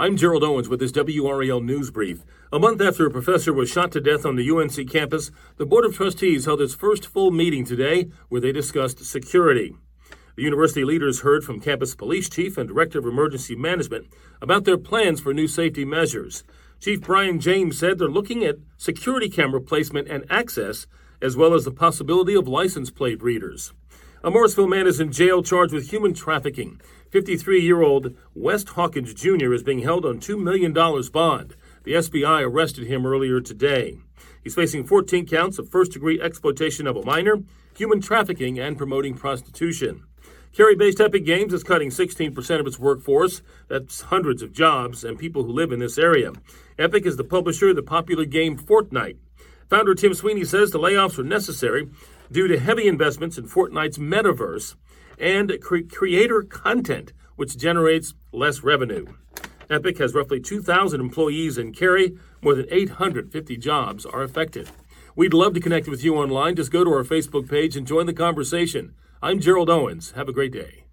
I'm Gerald Owens with this WRAL News Brief. A month after a professor was shot to death on the UNC campus, the Board of Trustees held its first full meeting today where they discussed security. The university leaders heard from campus police chief and director of emergency management about their plans for new safety measures. Chief Brian James said they're looking at security camera placement and access, as well as the possibility of license plate readers. A Morrisville man is in jail charged with human trafficking. 53 year old West Hawkins Jr. is being held on $2 million bond. The SBI arrested him earlier today. He's facing 14 counts of first degree exploitation of a minor, human trafficking, and promoting prostitution. Cary based Epic Games is cutting 16% of its workforce. That's hundreds of jobs and people who live in this area. Epic is the publisher of the popular game Fortnite. Founder Tim Sweeney says the layoffs are necessary due to heavy investments in Fortnite's metaverse and cre- creator content, which generates less revenue. Epic has roughly 2,000 employees in Cary. More than 850 jobs are affected. We'd love to connect with you online. Just go to our Facebook page and join the conversation. I'm Gerald Owens. Have a great day.